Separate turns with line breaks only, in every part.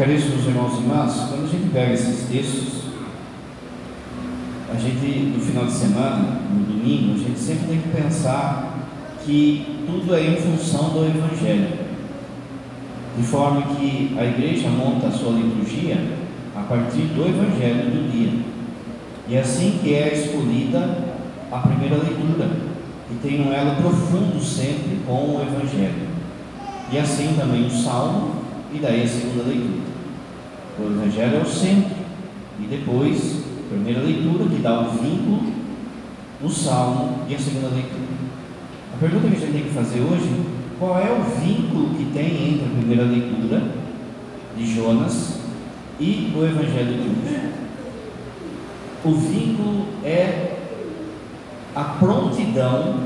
Caríssimos irmãos e irmãs, quando a gente pega esses textos, a gente, no final de semana, no domingo, a gente sempre tem que pensar que tudo é em função do Evangelho. De forma que a igreja monta a sua liturgia a partir do Evangelho do dia. E é assim que é escolhida a primeira leitura, que tem um elo profundo sempre com o Evangelho. E assim também o Salmo e daí a segunda leitura. O Evangelho é o centro, e depois a primeira leitura, que dá o vínculo, o Salmo e a segunda leitura. A pergunta que a gente tem que fazer hoje: qual é o vínculo que tem entre a primeira leitura de Jonas e o Evangelho de hoje? O vínculo é a prontidão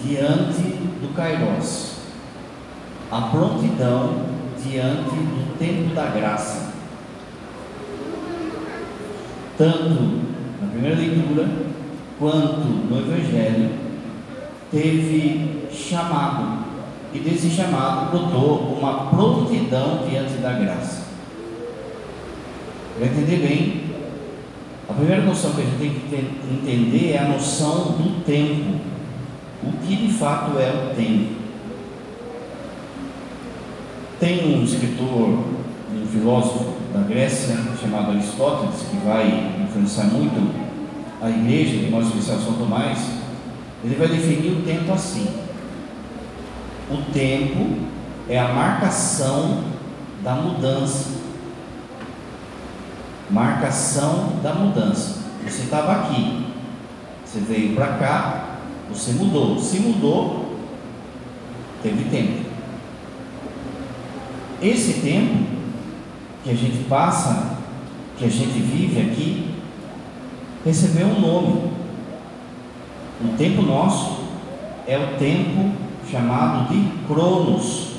diante do Kairos, a prontidão diante do tempo da graça. Tanto na primeira leitura quanto no Evangelho, teve chamado, e desse chamado brotou uma prontidão diante da graça. Para entender bem, a primeira noção que a gente tem que entender é a noção do tempo. O que de fato é o tempo? Tem um escritor, um filósofo da Grécia, chamado Aristóteles, que vai influenciar muito a igreja, de nosso especial São Tomás. Ele vai definir o tempo assim: o tempo é a marcação da mudança marcação da mudança. Você estava aqui, você veio para cá, você mudou. Se mudou, teve tempo. Esse tempo que a gente passa, que a gente vive aqui, recebeu um nome. O tempo nosso é o tempo chamado de Cronos.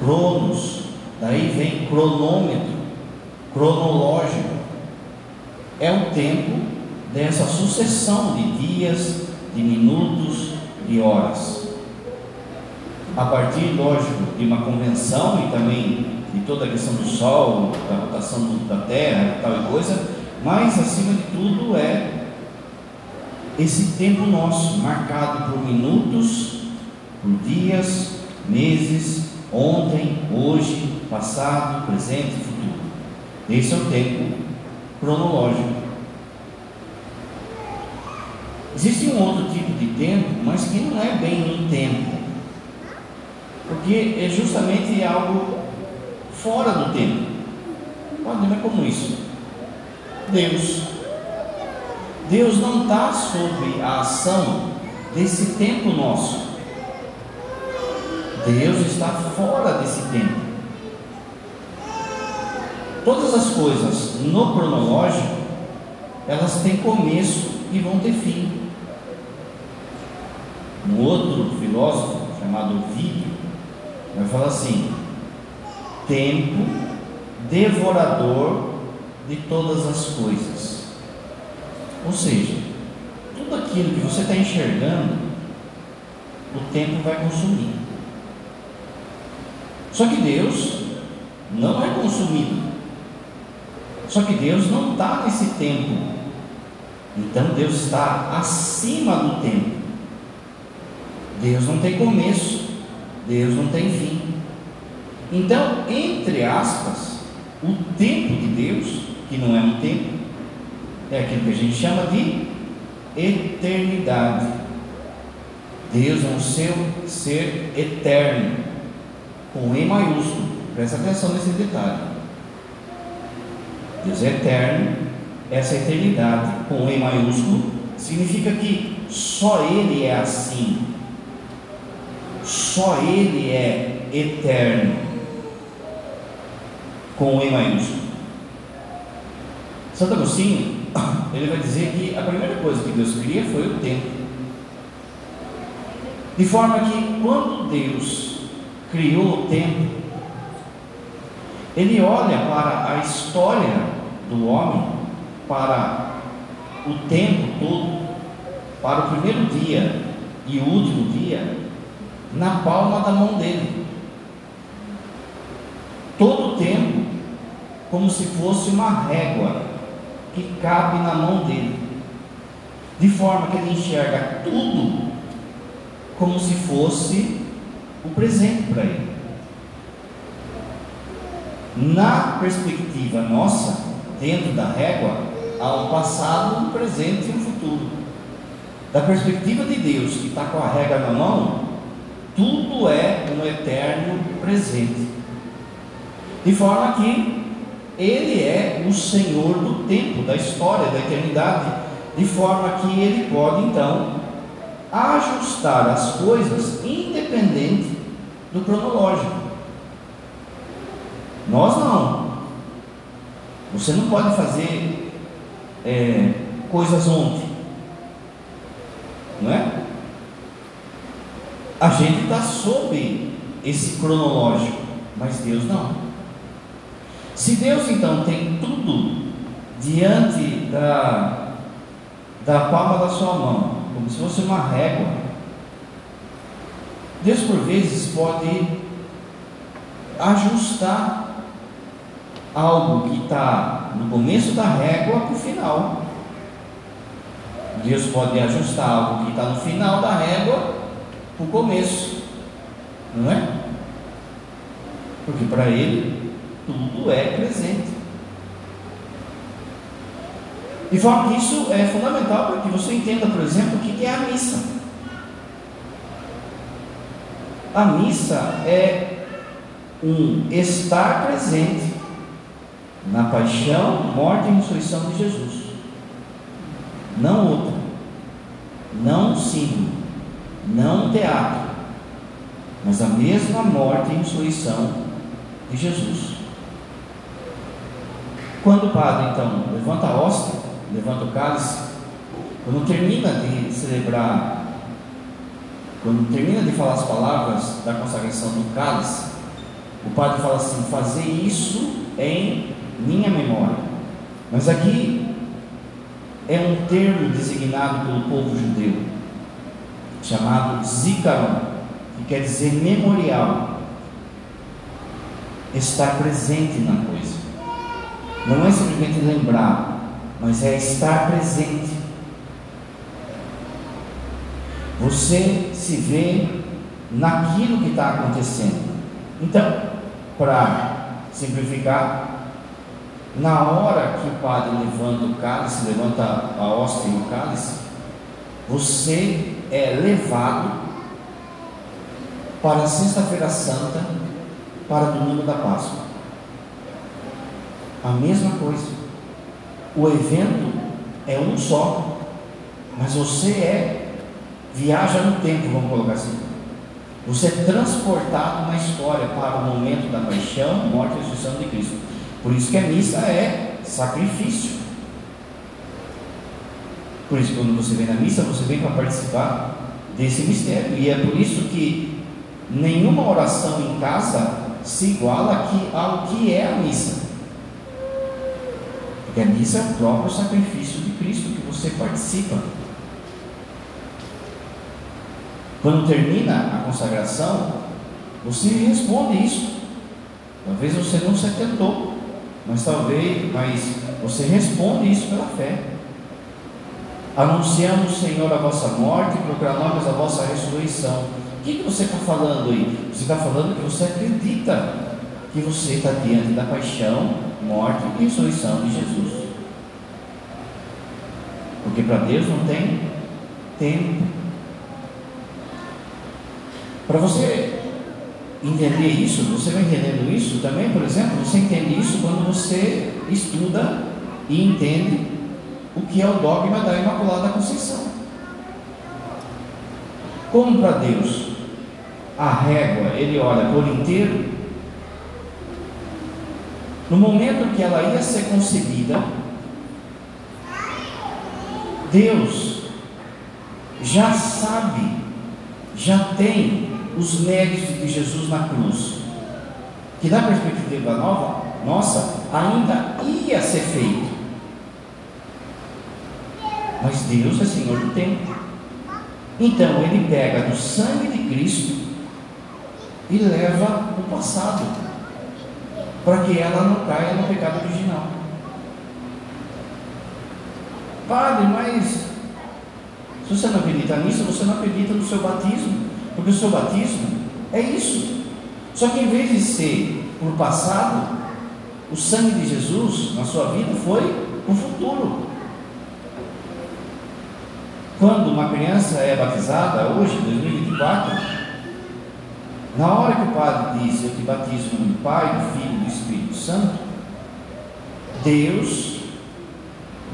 Cronos, daí vem cronômetro cronológico. É o tempo dessa sucessão de dias, de minutos, de horas. A partir, lógico, de uma convenção e também toda a questão do Sol, da rotação da Terra e tal e coisa, mas acima de tudo é esse tempo nosso, marcado por minutos, por dias, meses, ontem, hoje, passado, presente, futuro. Esse é o tempo cronológico. Existe um outro tipo de tempo, mas que não é bem um tempo, porque é justamente algo fora do tempo. Pode ver como isso? Deus. Deus não está sob a ação desse tempo nosso. Deus está fora desse tempo. Todas as coisas no cronológico, elas têm começo e vão ter fim. Um outro filósofo chamado Vídeo vai falar assim: tempo devorador de todas as coisas. Ou seja, tudo aquilo que você está enxergando, o tempo vai consumir. Só que Deus não é consumido. Só que Deus não está nesse tempo. Então Deus está acima do tempo. Deus não tem começo. Deus não tem fim. Então, entre aspas, o tempo de Deus, que não é um tempo, é aquilo que a gente chama de eternidade. Deus é um seu ser eterno, com E maiúsculo. Presta atenção nesse detalhe. Deus é eterno, essa eternidade com E maiúsculo significa que só Ele é assim, só Ele é eterno com E maiúsculo. Santo Agostinho, ele vai dizer que a primeira coisa que Deus cria foi o tempo. De forma que quando Deus criou o tempo, ele olha para a história do homem, para o tempo todo, para o primeiro dia e o último dia, na palma da mão dele. Todo o como se fosse uma régua que cabe na mão dele, de forma que ele enxerga tudo como se fosse o presente para ele. Na perspectiva nossa, dentro da régua, há um passado, um presente e um futuro. Da perspectiva de Deus, que está com a régua na mão, tudo é um eterno presente. De forma que Ele é o Senhor do tempo, da história, da eternidade, de forma que Ele pode então ajustar as coisas independente do cronológico. Nós não. Você não pode fazer é, coisas ontem. Não é? A gente está sob esse cronológico, mas Deus não. Se Deus então tem tudo diante da, da palma da sua mão, como se fosse uma régua, Deus por vezes pode ajustar algo que está no começo da régua para o final. Deus pode ajustar algo que está no final da régua para o começo, não é? Porque para Ele tudo é presente. Que isso é fundamental para que você entenda, por exemplo, o que é a missa. A missa é um estar presente na paixão, morte e ressurreição de Jesus. Não outro. Não símbolo. Não teatro. Mas a mesma morte e ressurreição de Jesus. Quando o padre então levanta a hóstia, levanta o cálice, quando termina de celebrar, quando termina de falar as palavras da consagração do cálice, o padre fala assim: fazer isso em minha memória. Mas aqui é um termo designado pelo povo judeu, chamado zikaron, que quer dizer memorial. Estar presente na coisa. Não é simplesmente lembrar, mas é estar presente. Você se vê naquilo que está acontecendo. Então, para simplificar, na hora que o padre levanta o cálice, levanta a hóstia e o cálice, você é levado para a Sexta-feira Santa, para domingo da Páscoa. A mesma coisa. O evento é um só, mas você é viaja no tempo, vamos colocar assim. Você é transportado na história para o momento da paixão, morte e ressurreição de Cristo. Por isso que a missa é sacrifício. Por isso, quando você vem na missa, você vem para participar desse mistério. E é por isso que nenhuma oração em casa se iguala ao que é a missa. Porque a missa é o próprio sacrifício de Cristo que você participa. Quando termina a consagração, você responde isso. Talvez você não se atentou mas talvez, mas você responde isso pela fé. Anunciamos, Senhor, a vossa morte e proclamamos a vossa ressurreição. O que, que você está falando aí? Você está falando que você acredita que você está diante da paixão, morte e ressurreição de Jesus. Porque para Deus não tem tempo. Para você entender isso, você vai entendendo isso também, por exemplo, você entende isso quando você estuda e entende o que é o dogma da Imaculada Conceição. Como para Deus a régua ele olha por inteiro, no momento que ela ia ser concebida, Deus já sabe, já tem os méritos de Jesus na cruz, que na perspectiva nova, nossa, ainda ia ser feito. Mas Deus é Senhor do tempo. Então ele pega do sangue de Cristo e leva o passado. Para que ela não caia no pecado original. Padre, mas se você não acredita nisso, você não acredita no seu batismo, porque o seu batismo é isso. Só que em vez de ser por passado, o sangue de Jesus na sua vida foi o futuro. Quando uma criança é batizada, hoje, 2024, na hora que o padre diz, eu te batizo no Pai, do Filho e do Espírito Santo, Deus,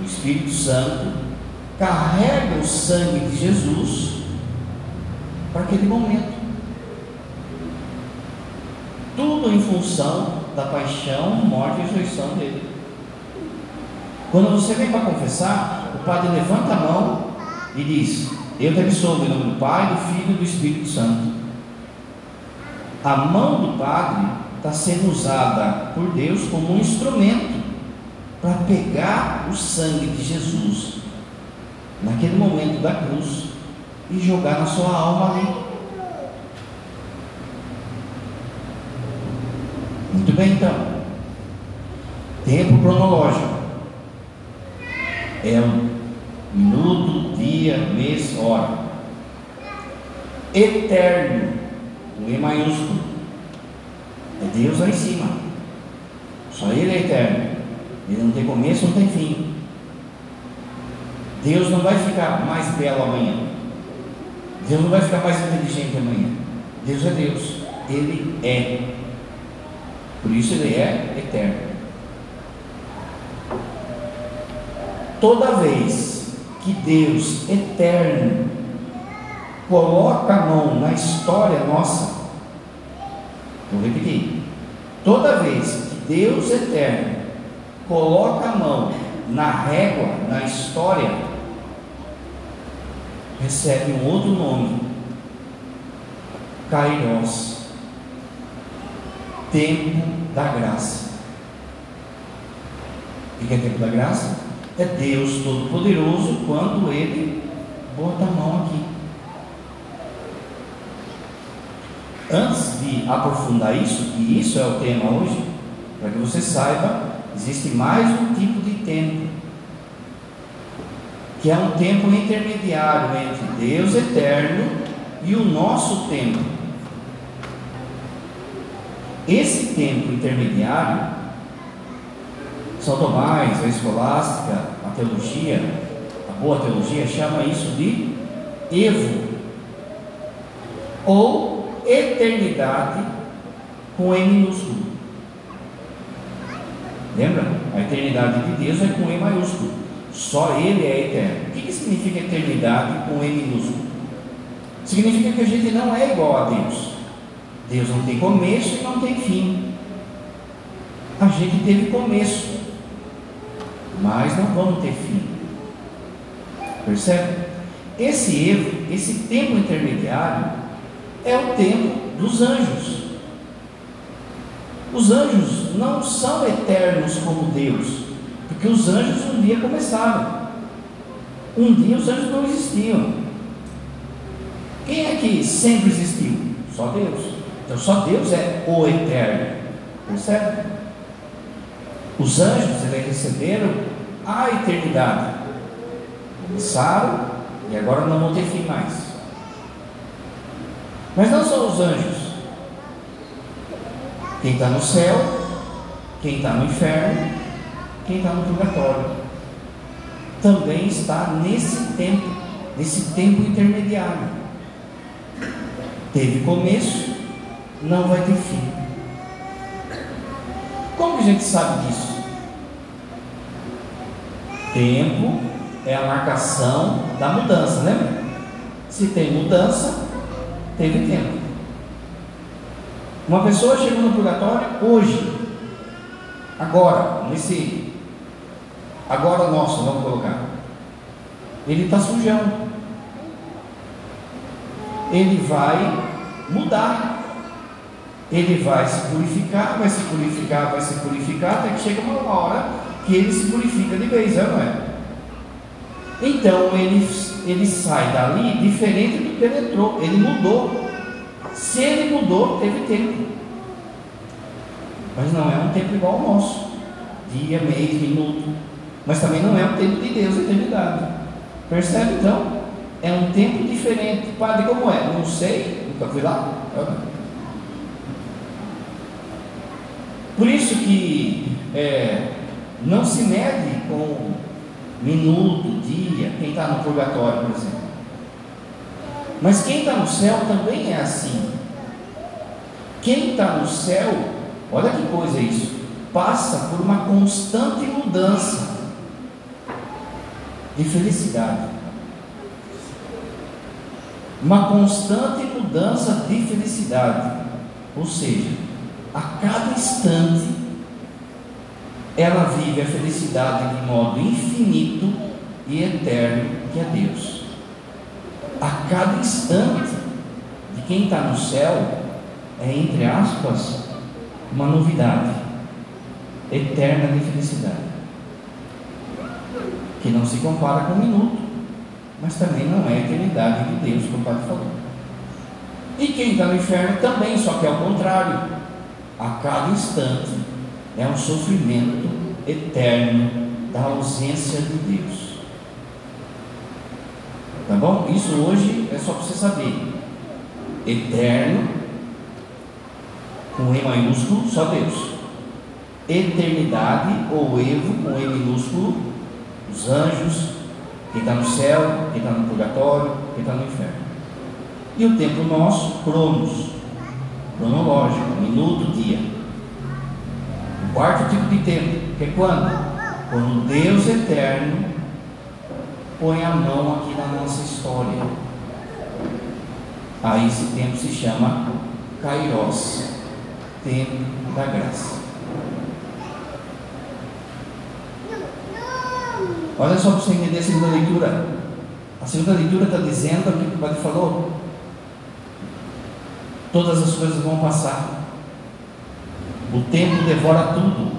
o Espírito Santo, carrega o sangue de Jesus para aquele momento. Tudo em função da paixão, morte e ressurreição dele. Quando você vem para confessar, o padre levanta a mão e diz: Eu te absolvo em nome do Pai, do Filho e do Espírito Santo. A mão do padre está sendo usada por Deus como um instrumento para pegar o sangue de Jesus naquele momento da cruz e jogar na sua alma ali. Muito bem, então. Tempo cronológico. É um minuto, dia, mês, hora. Eterno um E maiúsculo. É Deus lá em cima. Só Ele é eterno. Ele não tem começo, não tem fim. Deus não vai ficar mais belo amanhã. Deus não vai ficar mais inteligente amanhã. Deus é Deus. Ele é. Por isso ele é eterno. Toda vez que Deus eterno coloca a mão na história nossa, vou repetir, toda vez que Deus eterno coloca a mão na régua, na história, recebe um outro nome, Kairos, tempo da graça. O que é tempo da graça? É Deus Todo-Poderoso quando Ele bota a mão aqui. Antes de aprofundar isso, e isso é o tema hoje, para que você saiba, existe mais um tipo de tempo, que é um tempo intermediário entre Deus eterno e o nosso tempo. Esse tempo intermediário, São Tomás, a escolástica, a teologia, a boa teologia chama isso de Evo, ou eternidade com E minúsculo. Lembra? A eternidade de Deus é com E maiúsculo. Só Ele é eterno. O que, que significa eternidade com E minúsculo? Significa que a gente não é igual a Deus. Deus não tem começo e não tem fim. A gente teve começo, mas não vamos ter fim. Percebe? Esse erro, esse tempo intermediário, é o tempo dos anjos. Os anjos não são eternos como Deus, porque os anjos um dia começaram. Um dia os anjos não existiam. Quem é que sempre existiu? Só Deus. Então só Deus é o eterno. Percebe? Os anjos eles receberam a eternidade. Começaram e agora não vão ter fim mais. Mas não são os anjos. Quem está no céu, quem está no inferno, quem está no purgatório. Também está nesse tempo, nesse tempo intermediário. Teve começo, não vai ter fim. Como que a gente sabe disso? Tempo é a marcação da mudança, lembra? Se tem mudança, teve tempo. Uma pessoa chegou no purgatório hoje, agora, nesse, agora nosso, vamos colocar. Ele está sujão. Ele vai mudar. Ele vai se purificar, vai se purificar, vai se purificar, até que chega uma hora que ele se purifica de vez, não é? Então ele, ele sai dali diferente do que ele entrou, ele mudou. Se ele mudou, teve tempo. Mas não é um tempo igual ao nosso dia, mês, minuto. Mas também não é o tempo de Deus, eternidade. Percebe então? É um tempo diferente. Padre, como é? Não sei, nunca fui lá. Por isso que é, não se mede com minuto, dia, quem está no purgatório, por exemplo. Mas quem está no céu também é assim. Quem está no céu, olha que coisa isso, passa por uma constante mudança de felicidade. Uma constante mudança de felicidade. Ou seja, a cada instante ela vive a felicidade de modo infinito e eterno que é Deus. A cada instante de quem está no céu é, entre aspas, uma novidade eterna de felicidade que não se compara com um minuto, mas também não é a eternidade de Deus, como o Pai falou. E quem está no inferno também, só que é o contrário. A cada instante é um sofrimento eterno da ausência de Deus. Tá bom? Isso hoje é só para você saber. Eterno, com E maiúsculo, só Deus. Eternidade, ou Evo, com E minúsculo, os anjos, quem está no céu, quem está no purgatório, quem está no inferno. E o tempo nosso, cronos, cronológico, minuto, dia. Quarto tipo de tempo, que é quando? Quando Deus eterno põe a mão aqui na nossa história. Aí esse tempo se chama Kairos, tempo da graça. Olha só para você entender a segunda leitura. A segunda leitura está dizendo aquilo que o Padre falou. Todas as coisas vão passar. O tempo devora tudo.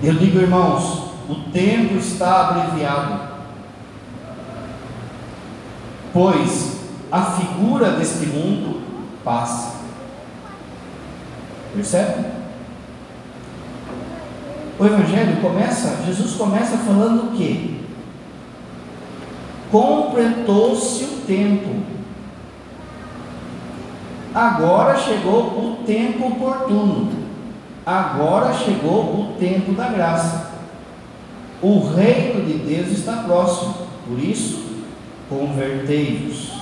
Eu digo, irmãos, o tempo está abreviado. Pois a figura deste mundo passa. Percebe? O Evangelho começa, Jesus começa falando o quê? Completou-se o tempo. Agora chegou o tempo oportuno. Agora chegou o tempo da graça. O reino de Deus está próximo. Por isso, convertei-vos.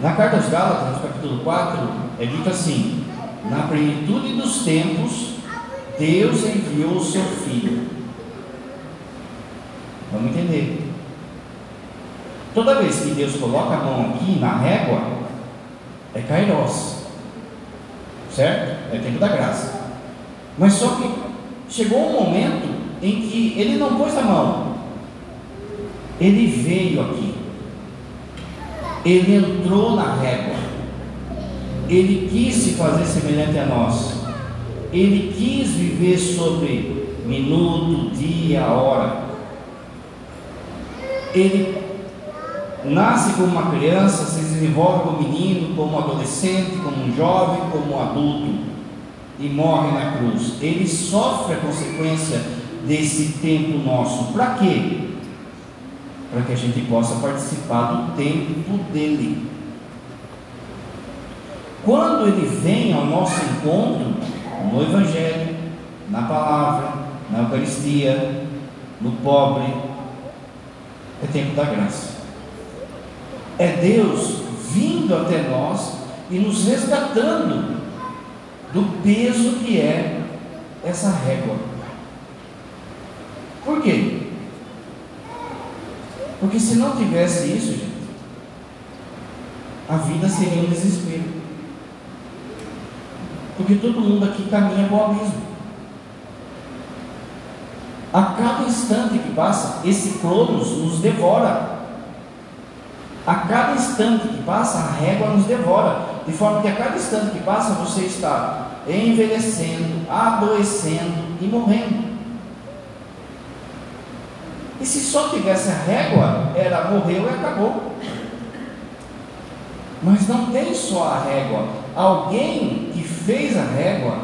Na carta aos Gálatas, no capítulo 4, é dito assim: na plenitude dos tempos, Deus enviou o seu Filho. Vamos entender. Toda vez que Deus coloca a mão aqui na régua, é Kairos. Certo? É tempo da graça. Mas só que chegou um momento em que ele não pôs a mão. Ele veio aqui. Ele entrou na régua ele quis se fazer semelhante a nós. Ele quis viver sobre minuto, dia, hora. Ele nasce como uma criança, se desenvolve como menino, como adolescente, como um jovem, como um adulto e morre na cruz. Ele sofre a consequência desse tempo nosso. Para quê? Para que a gente possa participar do tempo dele. Quando ele vem ao nosso encontro, no Evangelho, na palavra, na Eucaristia, no pobre, é tempo da graça. É Deus vindo até nós e nos resgatando do peso que é essa régua. Por quê? Porque se não tivesse isso, gente, a vida seria um desespero. Porque todo mundo aqui caminha para o abismo. A cada instante que passa, esse cronos nos devora. A cada instante que passa, a régua nos devora. De forma que a cada instante que passa, você está envelhecendo, adoecendo e morrendo. E se só tivesse a régua, era morreu e acabou. Mas não tem só a régua. Alguém que fez a régua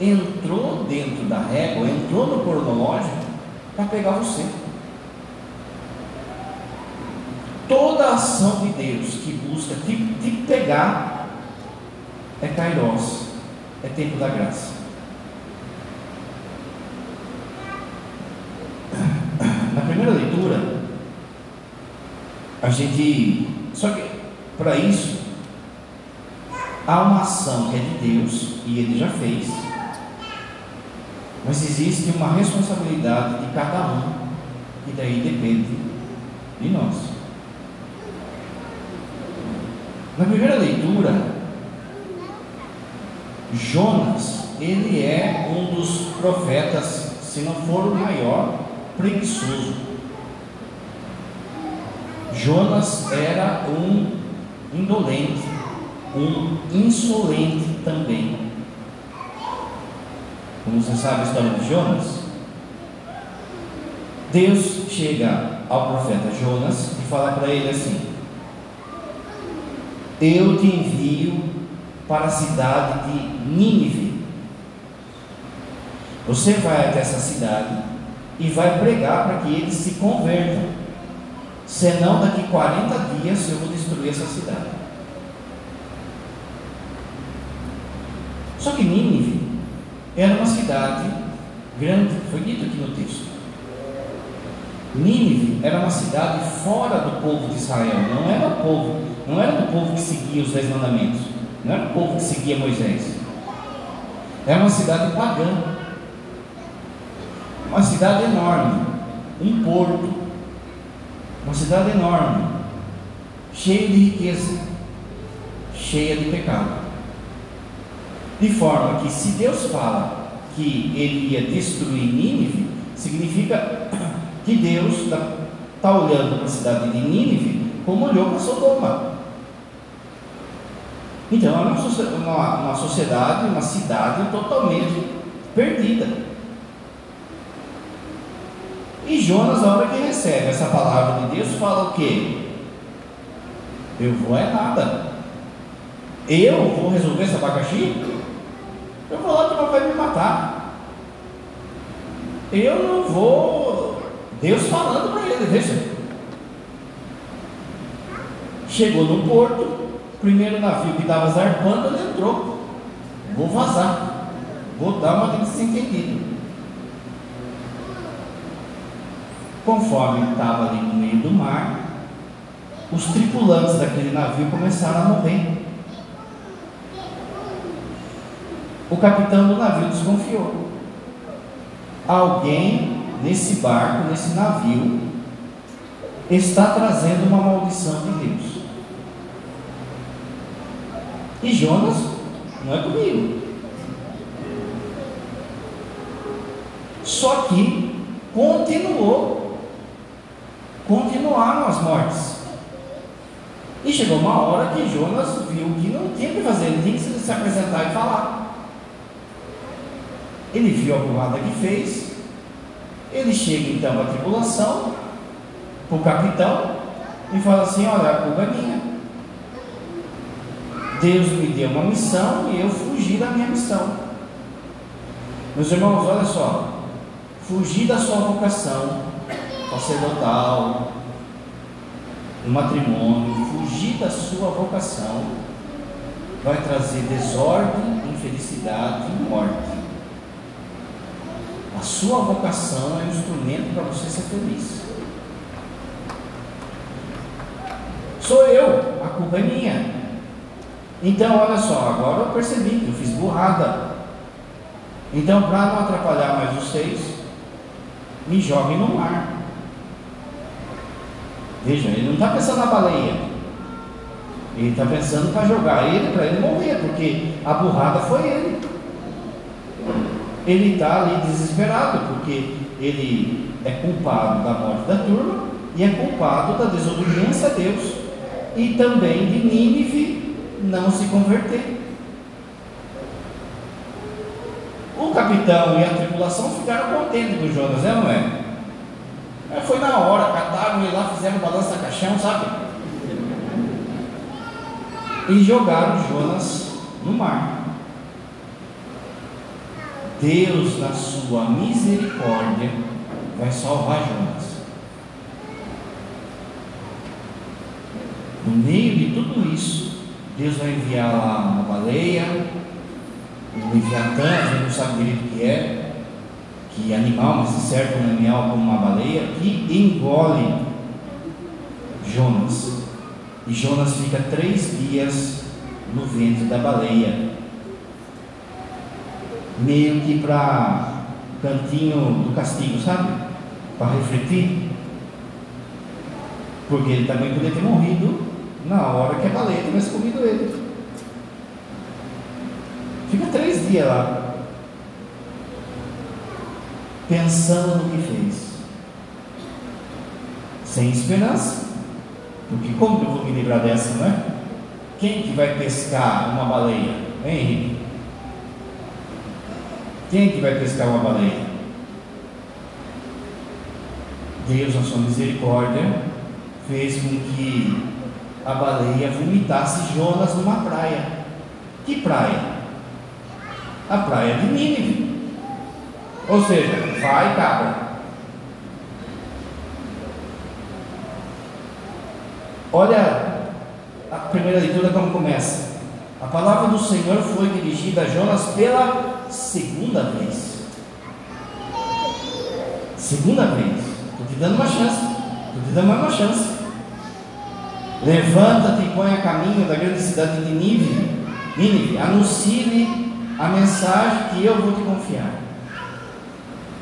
entrou dentro da régua, entrou no cronológico para pegar você. Toda ação de Deus que busca te, te pegar é kairos, é tempo da graça. Na primeira leitura, a gente. Só que para isso, há uma ação que é de Deus e Ele já fez, mas existe uma responsabilidade de cada um, e daí depende de nós. Na primeira leitura, Jonas, ele é um dos profetas, se não for o maior, preguiçoso. Jonas era um indolente, um insolente também. Como você sabe a história de Jonas, Deus chega ao profeta Jonas e fala para ele assim: Eu te envio para a cidade de Nínive. Você vai até essa cidade e vai pregar para que eles se convertam. Senão, daqui 40 dias eu vou destruir essa cidade. Só que Nínive era uma cidade grande, foi dito aqui no texto. Nínive era uma cidade fora do povo de Israel, não era povo, não era do povo que seguia os dez mandamentos, não era o povo que seguia Moisés. Era uma cidade pagã, uma cidade enorme, um porto, uma cidade enorme, cheia de riqueza, cheia de pecado. De forma que, se Deus fala que ele ia destruir Nínive, significa que Deus está tá olhando para a cidade de Nínive como olhou para Sodoma. Então, é uma, uma, sociedade, uma cidade totalmente perdida. E Jonas, na hora que recebe essa palavra de Deus, fala o quê? Eu vou é nada. Eu vou resolver esse abacaxi? Eu vou lá que não vai me matar. Eu não vou. Deus falando para ele, veja. Chegou no porto, primeiro navio que estava zarpando, ele entrou. Vou vazar. Vou dar uma de desentendido. Conforme estava ali no meio do mar, os tripulantes daquele navio começaram a morrer. O capitão do navio desconfiou. Alguém nesse barco, nesse navio, está trazendo uma maldição de Deus. E Jonas não é comigo. Só que continuou, continuaram as mortes. E chegou uma hora que Jonas viu que não tinha que fazer, ele tinha que se apresentar e falar. Ele viu a burrada que fez, ele chega então à tripulação, para o capitão, e fala assim: Olha, a culpa é minha. Deus me deu uma missão e eu fugi da minha missão. Meus irmãos, olha só, fugir da sua vocação sacerdotal, no matrimônio, fugir da sua vocação, vai trazer desordem, infelicidade e morte. A sua vocação é um instrumento para você ser feliz. Sou eu, a culpa é minha. Então, olha só, agora eu percebi que eu fiz burrada. Então, para não atrapalhar mais vocês, me joguem no mar. Veja, ele não está pensando na baleia. Ele está pensando para jogar ele, para ele morrer, porque a burrada foi ele ele está ali desesperado, porque ele é culpado da morte da turma e é culpado da desobediência a Deus e também de Nínive não se converter. O capitão e a tripulação ficaram contentes com Jonas, é não é? Foi na hora, cataram ele lá, fizeram balança caixão, sabe? e jogaram Jonas no mar. Deus, na sua misericórdia, vai salvar Jonas. No meio de tudo isso, Deus vai enviar lá uma baleia, um leviatã, a gente não sabe direito o que é, que animal, mas de certo um animal como uma baleia, que engole Jonas. E Jonas fica três dias no ventre da baleia, meio que para cantinho do castigo, sabe? Para refletir. Porque ele também poderia ter morrido na hora que a baleia tivesse comido ele. Fica três dias lá, pensando no que fez, sem esperança. Porque como eu vou me livrar dessa, não é? Quem que vai pescar uma baleia? Hein, Henrique? Quem que vai pescar uma baleia? Deus, na sua misericórdia, fez com que a baleia vomitasse Jonas numa praia. Que praia? A praia de Nínive. Ou seja, vai cabra. Olha a primeira leitura como começa. A palavra do Senhor foi dirigida a Jonas pela segunda vez. Segunda vez. Estou te dando uma chance. Estou te dando mais uma chance. Levanta-te e põe a caminho da grande cidade de Nínive. Nínive, anuncie-lhe a mensagem que eu vou te confiar.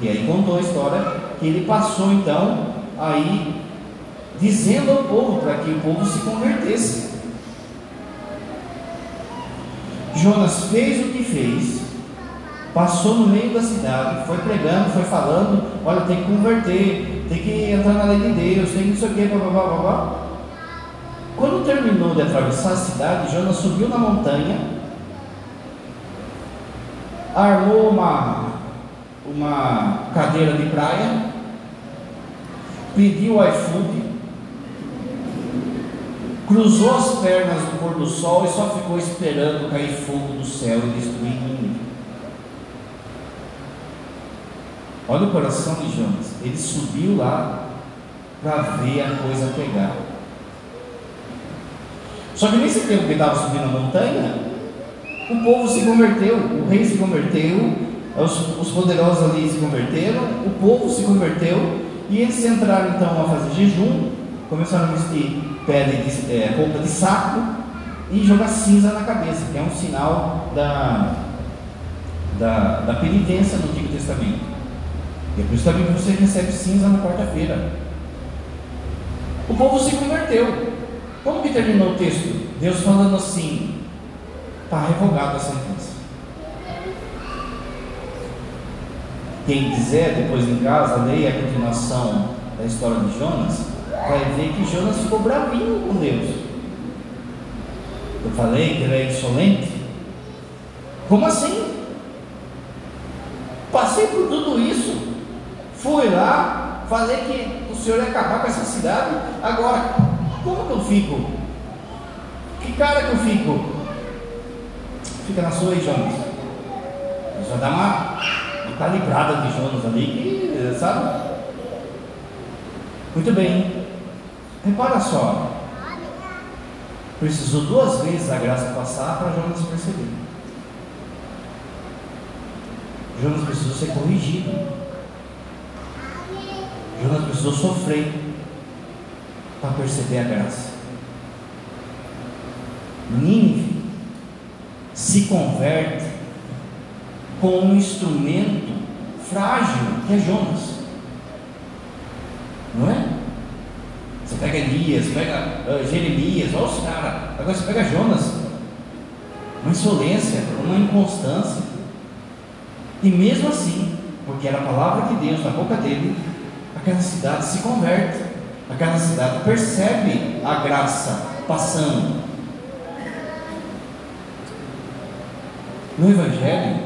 E aí contou a história que ele passou então aí dizendo ao povo para que o povo se convertesse. Jonas fez o que fez, passou no meio da cidade, foi pregando, foi falando, olha, tem que converter, tem que entrar na lei de Deus, tem que não sei o que, blá, blá, blá, blá. Quando terminou de atravessar a cidade, Jonas subiu na montanha, armou uma, uma cadeira de praia, pediu iFood, cruzou as pernas no pôr do sol e só ficou esperando cair fogo do céu e destruir Nínive. Olha o coração de Jonas. Ele subiu lá para ver a coisa pegar. Só que nesse tempo que estava subindo a montanha, o povo se converteu, o rei se converteu, os, os poderosos ali se converteram, o povo se converteu, e eles entraram então a fazer jejum, começaram a vestir pele de, é, roupa de saco e jogar cinza na cabeça, que é um sinal da, da, da penitência do Antigo Testamento. E é por isso também que você recebe cinza na quarta-feira. O povo se converteu. Como que terminou o texto? Deus falando assim: está revogada a sentença. Quem quiser, depois em casa, leia a continuação da história de Jonas vai ver que Jonas ficou bravinho com Deus. Eu falei que ele é insolente. Como assim? Passei por tudo isso, fui lá, falei que o Senhor ia acabar com essa cidade. Agora, como que eu fico? Que cara que eu fico? Fica na sua aí, Jonas. Já dá uma, uma calibrada de Jonas ali, que, sabe? Muito bem. Repara só, precisou duas vezes a graça passar para Jonas perceber. Jonas precisou ser corrigido. Jonas precisou sofrer para perceber a graça. Nínive se converte com um instrumento frágil que é Jonas. Não é? Você pega Elias, pega uh, Jeremias, olha os caras. Agora você pega Jonas. Uma insolência, uma inconstância. E mesmo assim, porque era a palavra de Deus na boca dele, aquela cidade se converte. Aquela cidade percebe a graça passando. No Evangelho,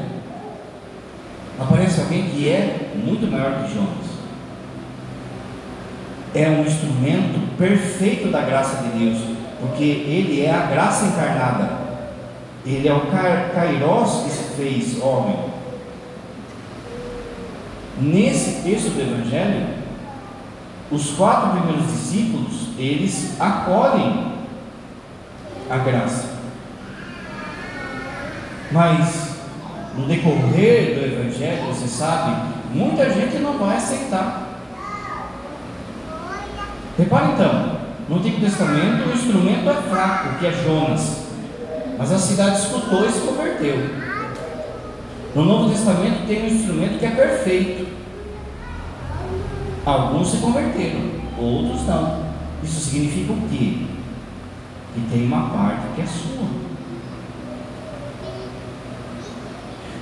aparece alguém que é muito maior que Jonas é um instrumento perfeito da graça de Deus porque ele é a graça encarnada, ele é o Kairos que se fez homem. Nesse texto do Evangelho, os quatro primeiros discípulos, eles acolhem a graça. Mas no decorrer do Evangelho, você sabe, muita gente não vai aceitar. Repare então, no Antigo Testamento o instrumento é fraco, que é Jonas, mas a cidade escutou e se converteu. No Novo Testamento tem um instrumento que é perfeito. Alguns se converteram, outros não. Isso significa o quê? Que tem uma parte que é sua.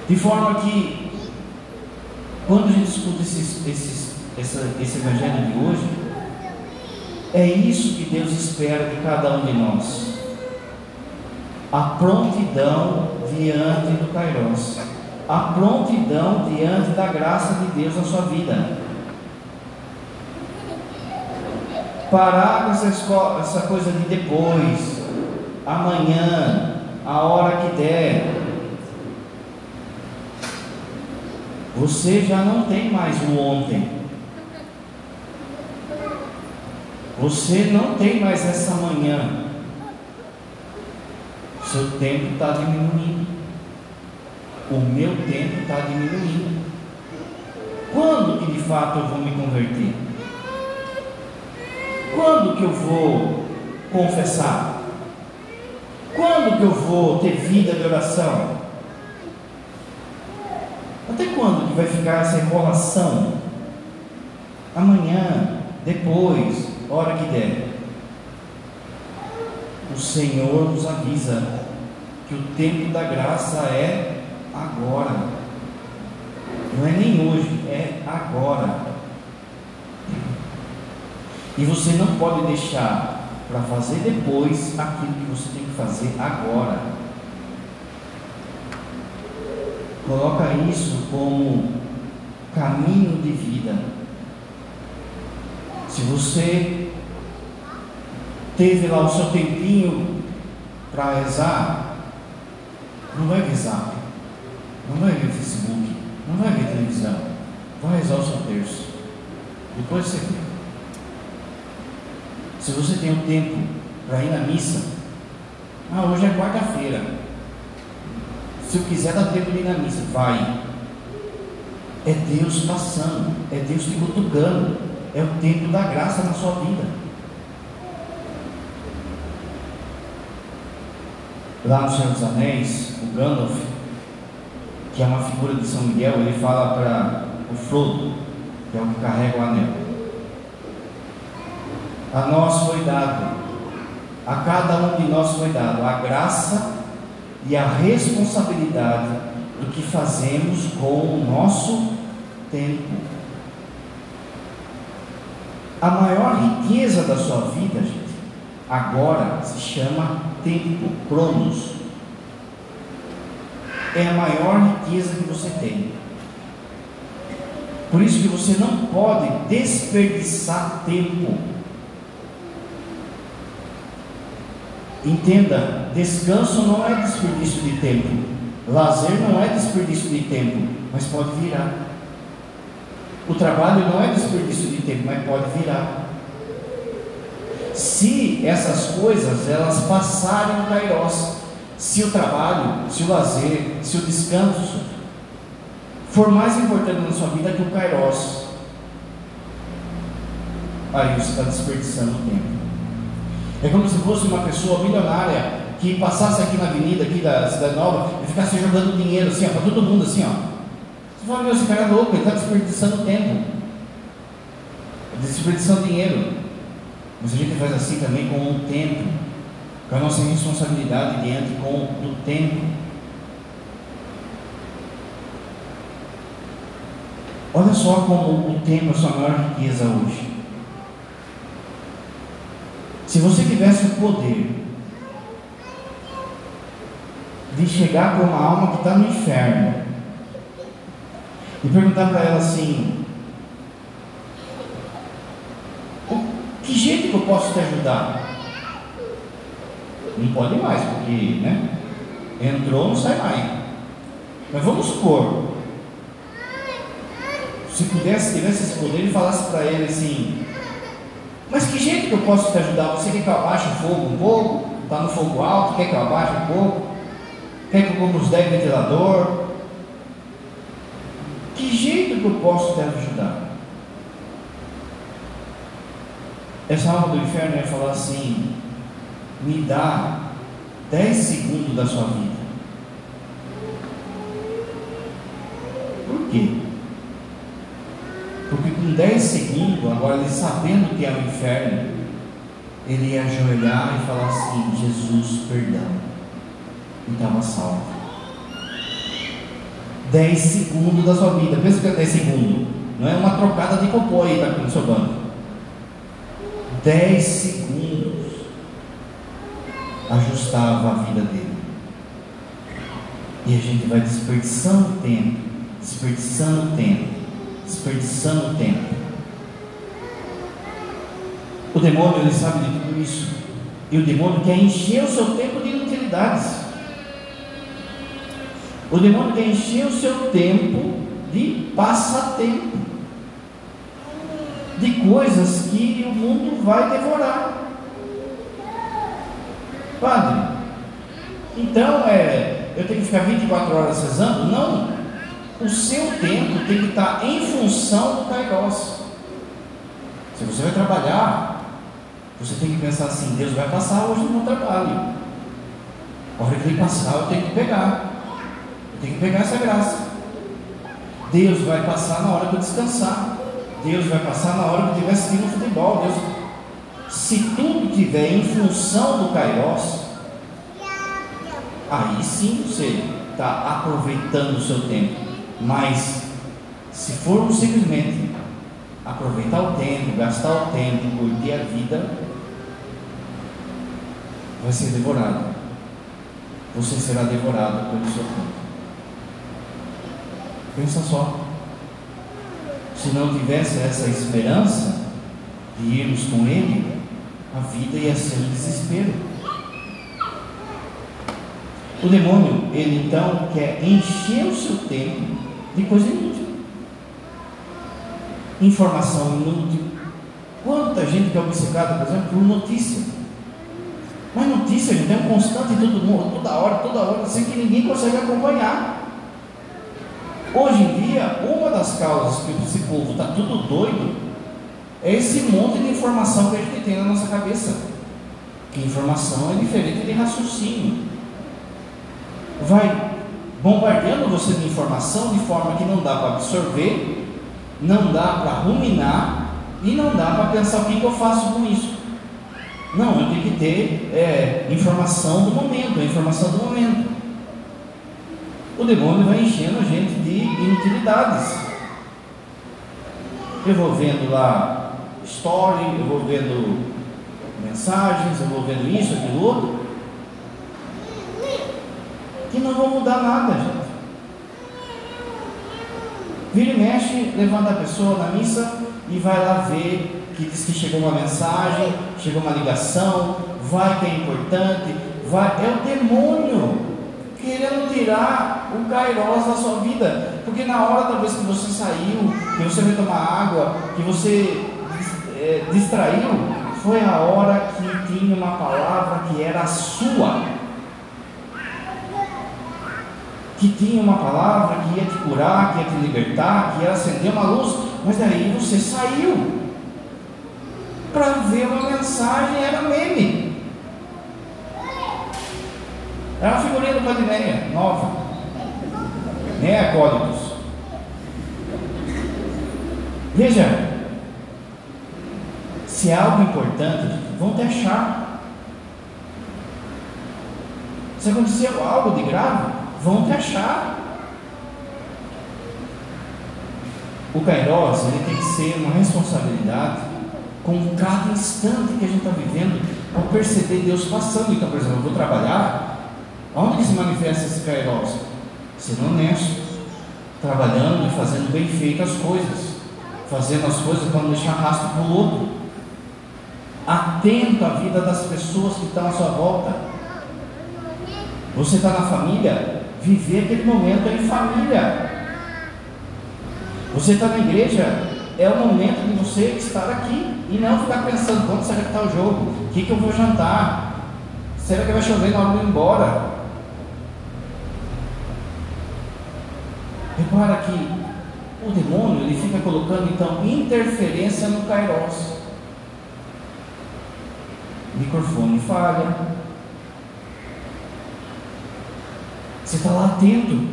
De forma que, quando a gente escuta esses, esses, essa, esse evangelho de hoje, é isso que Deus espera de cada um de nós. A prontidão diante do Kairos. A prontidão diante da graça de Deus na sua vida. Parar com essa, escola, essa coisa de depois, amanhã, a hora que der. Você já não tem mais o ontem. Você não tem mais essa manhã. Seu tempo está diminuindo. O meu tempo está diminuindo. Quando que de fato eu vou me converter? Quando que eu vou confessar? Quando que eu vou ter vida de oração? Até quando que vai ficar essa enrolação? Amanhã, depois, hora que der. O Senhor nos avisa que o tempo da graça é agora. Não é nem hoje, é agora. E você não pode deixar para fazer depois aquilo que você tem que fazer agora. Coloca isso como caminho de vida. Se você teve lá o seu tempinho para rezar, não vai ver zap, não vai ver Facebook, não vai ver televisão, vai rezar o seu terço. Depois você vê. Se você tem um tempo para ir na missa, ah, hoje é quarta-feira. Se eu quiser dar tempo de ir na missa, vai. É Deus passando, é Deus te cutucando, é o tempo da graça na sua vida. Lá no Senhor dos Anéis, o Gandalf, que é uma figura de São Miguel, ele fala para o Frodo, que é o que carrega o anel. A nós foi dado, a cada um de nós foi dado a graça e a responsabilidade do que fazemos com o nosso tempo. A maior riqueza da sua vida, gente, agora se chama tempo, cronos. É a maior riqueza que você tem. Por isso que você não pode desperdiçar tempo Entenda, descanso não é desperdício de tempo, lazer não é desperdício de tempo, mas pode virar. O trabalho não é desperdício de tempo, mas pode virar. Se essas coisas elas passarem o kairos, se o trabalho, se o lazer, se o descanso for mais importante na sua vida que o kairos, aí você está desperdiçando tempo. É como se fosse uma pessoa milionária que passasse aqui na avenida aqui da Cidade Nova e ficasse jogando dinheiro assim, para todo mundo assim, ó. Você fala, meu, esse cara é louco, ele está desperdiçando tempo. Desperdiçando dinheiro. Mas a gente faz assim também com o tempo, com a nossa responsabilidade diante com o tempo. Olha só como o tempo é a sua maior riqueza hoje. Se você tivesse o poder de chegar para uma alma que está no inferno e perguntar para ela assim: que jeito que eu posso te ajudar? Não pode mais, porque, né? Entrou, não sai mais. Mas vamos supor, se pudesse, tivesse esse poder e falasse para ele assim, mas que jeito que eu posso te ajudar? Você quer que eu abaixe o fogo um pouco? Está no fogo alto, quer que eu abaixe um pouco? Quer que eu compre uns 10 ventilador? Que jeito que eu posso te ajudar? Essa alma do inferno ia falar assim: me dá 10 segundos da sua vida. Por quê? Porque com 10 segundos, agora ele sabendo que é o inferno, ele ia ajoelhar e falar assim: Jesus, perdão. E estava salvo. 10 segundos da sua vida. Pensa que é 10 segundos. Não é uma trocada de cocô aí tá, no seu banco. 10 segundos ajustava a vida dele. E a gente vai desperdiçando tempo, desperdiçando tempo, desperdiçando tempo. O demônio ele sabe de tudo isso. E o demônio quer encher o seu tempo de inutilidades. O demônio quer encher o seu tempo de passatempo. De coisas que o mundo vai devorar. Padre, então é, eu tenho que ficar 24 horas rezando? Não. O seu tempo tem que estar em função do Kairos. Se você vai trabalhar, você tem que pensar assim: Deus vai passar hoje no meu trabalho. A hora que ele passar, eu tenho que pegar. Eu tenho que pegar essa graça. Deus vai passar na hora que eu descansar. Deus vai passar na hora que eu estiver assistindo futebol. Deus... Se tudo estiver em função do Kairos, aí sim você está aproveitando o seu tempo. Mas se formos simplesmente aproveitar o tempo, gastar o tempo, curtir a vida, vai ser devorado. Você será devorado pelo seu tempo. Pensa só. Se não tivesse essa esperança de irmos com Ele, a vida ia ser um desespero. O demônio, ele então quer encher o seu tempo de coisa inútil. Informação inútil. Quanta gente que é obcecada, por exemplo, por notícia. Mas notícia, gente, é um constante todo mundo, toda hora, toda hora, sem que ninguém consegue acompanhar. Hoje em dia, uma das causas que esse povo está tudo doido é esse monte de informação que a gente tem na nossa cabeça. Que informação é diferente de raciocínio. Vai bombardeando você de informação de forma que não dá para absorver, não dá para ruminar e não dá para pensar o que, que, eu faço com isso. Não, eu tenho que ter é, informação do momento, a informação do momento o demônio vai enchendo a gente de inutilidades. Eu vou vendo lá story, eu vou vendo mensagens, eu vou vendo isso, aquilo outro, que não vão mudar nada, gente. Vira e mexe, levanta a pessoa na missa e vai lá ver que diz que chegou uma mensagem, chegou uma ligação, vai que é importante, vai, é o demônio querendo tirar o Kairos da sua vida. Porque na hora talvez que você saiu, que você foi tomar água, que você é, distraiu, foi a hora que tinha uma palavra que era sua. Que tinha uma palavra que ia te curar, que ia te libertar, que ia acender uma luz, mas daí você saiu para ver uma mensagem, era meme. É uma figurinha do Vadimeia, nova. Nem é códigos. Veja, se é algo importante, vão te achar. Se aconteceu algo de grave, vão te achar. O Kairos ele tem que ser uma responsabilidade com cada instante que a gente está vivendo, para perceber Deus passando. Então, por exemplo, eu vou trabalhar, Onde que se manifesta esse Kairos? Sendo honesto, trabalhando e fazendo bem feito as coisas, fazendo as coisas para não deixar rastro para o outro, atento à vida das pessoas que estão à sua volta, Você está na família, viver aquele momento em família. Você está na igreja, é o momento de você estar aqui e não ficar pensando quando será que está o jogo, o que, que eu vou jantar, será que vai chover na hora de ir embora? Repara que o demônio ele fica colocando então interferência no Kairos. Microfone falha. Você está lá atento.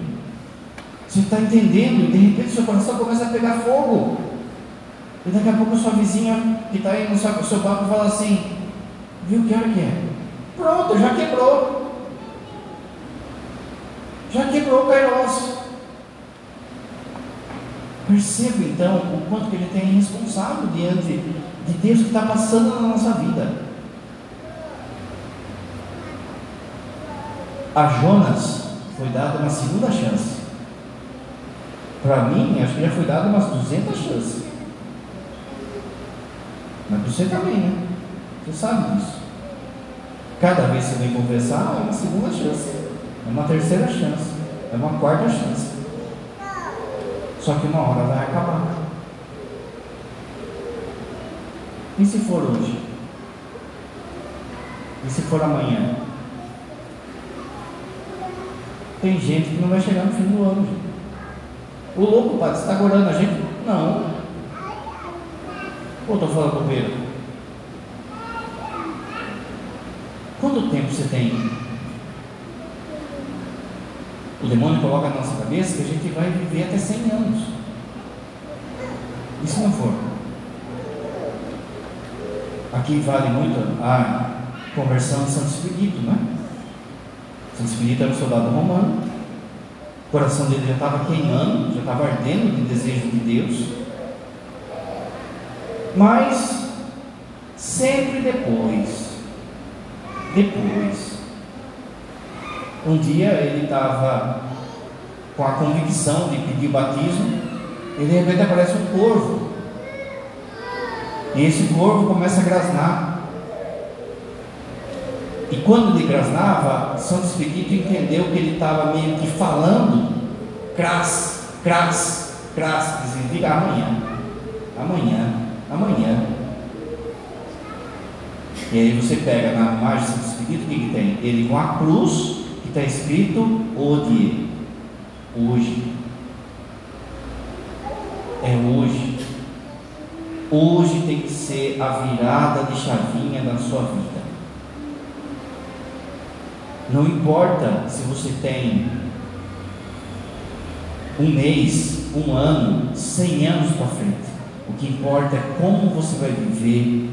Você está entendendo e de repente seu coração começa a pegar fogo. E daqui a pouco a sua vizinha que está aí no seu, seu banco fala assim, viu que hora que é? Pronto, já quebrou. Já quebrou o Kairos. Perceba então o quanto que ele tem responsável diante de Deus que está passando na nossa vida. A Jonas foi dada uma segunda chance. Para mim, acho que já foi dada umas 200 chances. Mas você também, né? Você sabe disso. Cada vez que você vem conversar, é uma segunda chance, é uma terceira chance, é uma quarta chance. Só que uma hora vai acabar. E se for hoje? E se for amanhã? Tem gente que não vai chegar no fim do ano. O louco, padre, você está agorando a gente? Não. Ou estou falando bobeira? Quanto tempo você tem o demônio coloca na nossa cabeça que a gente vai viver até 100 anos. E se não for? Aqui vale muito a conversão de Santo Espírito, né? Santo Espírito era um soldado romano, o coração dele já estava queimando, já estava ardendo de desejo de Deus, mas sempre depois, depois, um dia ele estava com a convicção de pedir batismo, e de repente aparece um corvo. E esse corvo começa a grasnar. E quando ele grasnava, Santo Espírito entendeu que ele estava meio que falando, cras, cras, cras, que significa amanhã, amanhã, amanhã. E aí você pega na imagem do Santo Espírito, o que, que tem? Ele com a cruz está escrito hoje. Hoje. É hoje. Hoje tem que ser a virada de chavinha da sua vida. Não importa se você tem um mês, um ano, cem anos para frente. O que importa é como você vai viver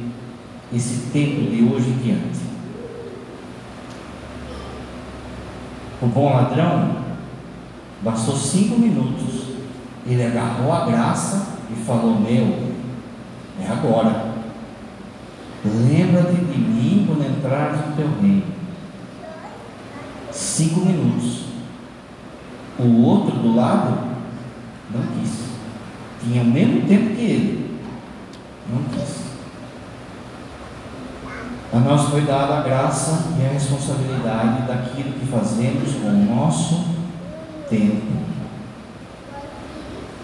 esse tempo de hoje em diante. O bom ladrão, bastou cinco minutos, ele agarrou a graça e falou: Meu, é agora. Lembra-te de mim quando entrares no teu reino. Cinco minutos. O outro do lado não quis. Tinha o mesmo tempo que ele. Não quis. A nós foi dada a graça e a responsabilidade daquilo que fazemos com o nosso tempo.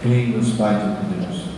Creio, Pai Todo-Poderoso.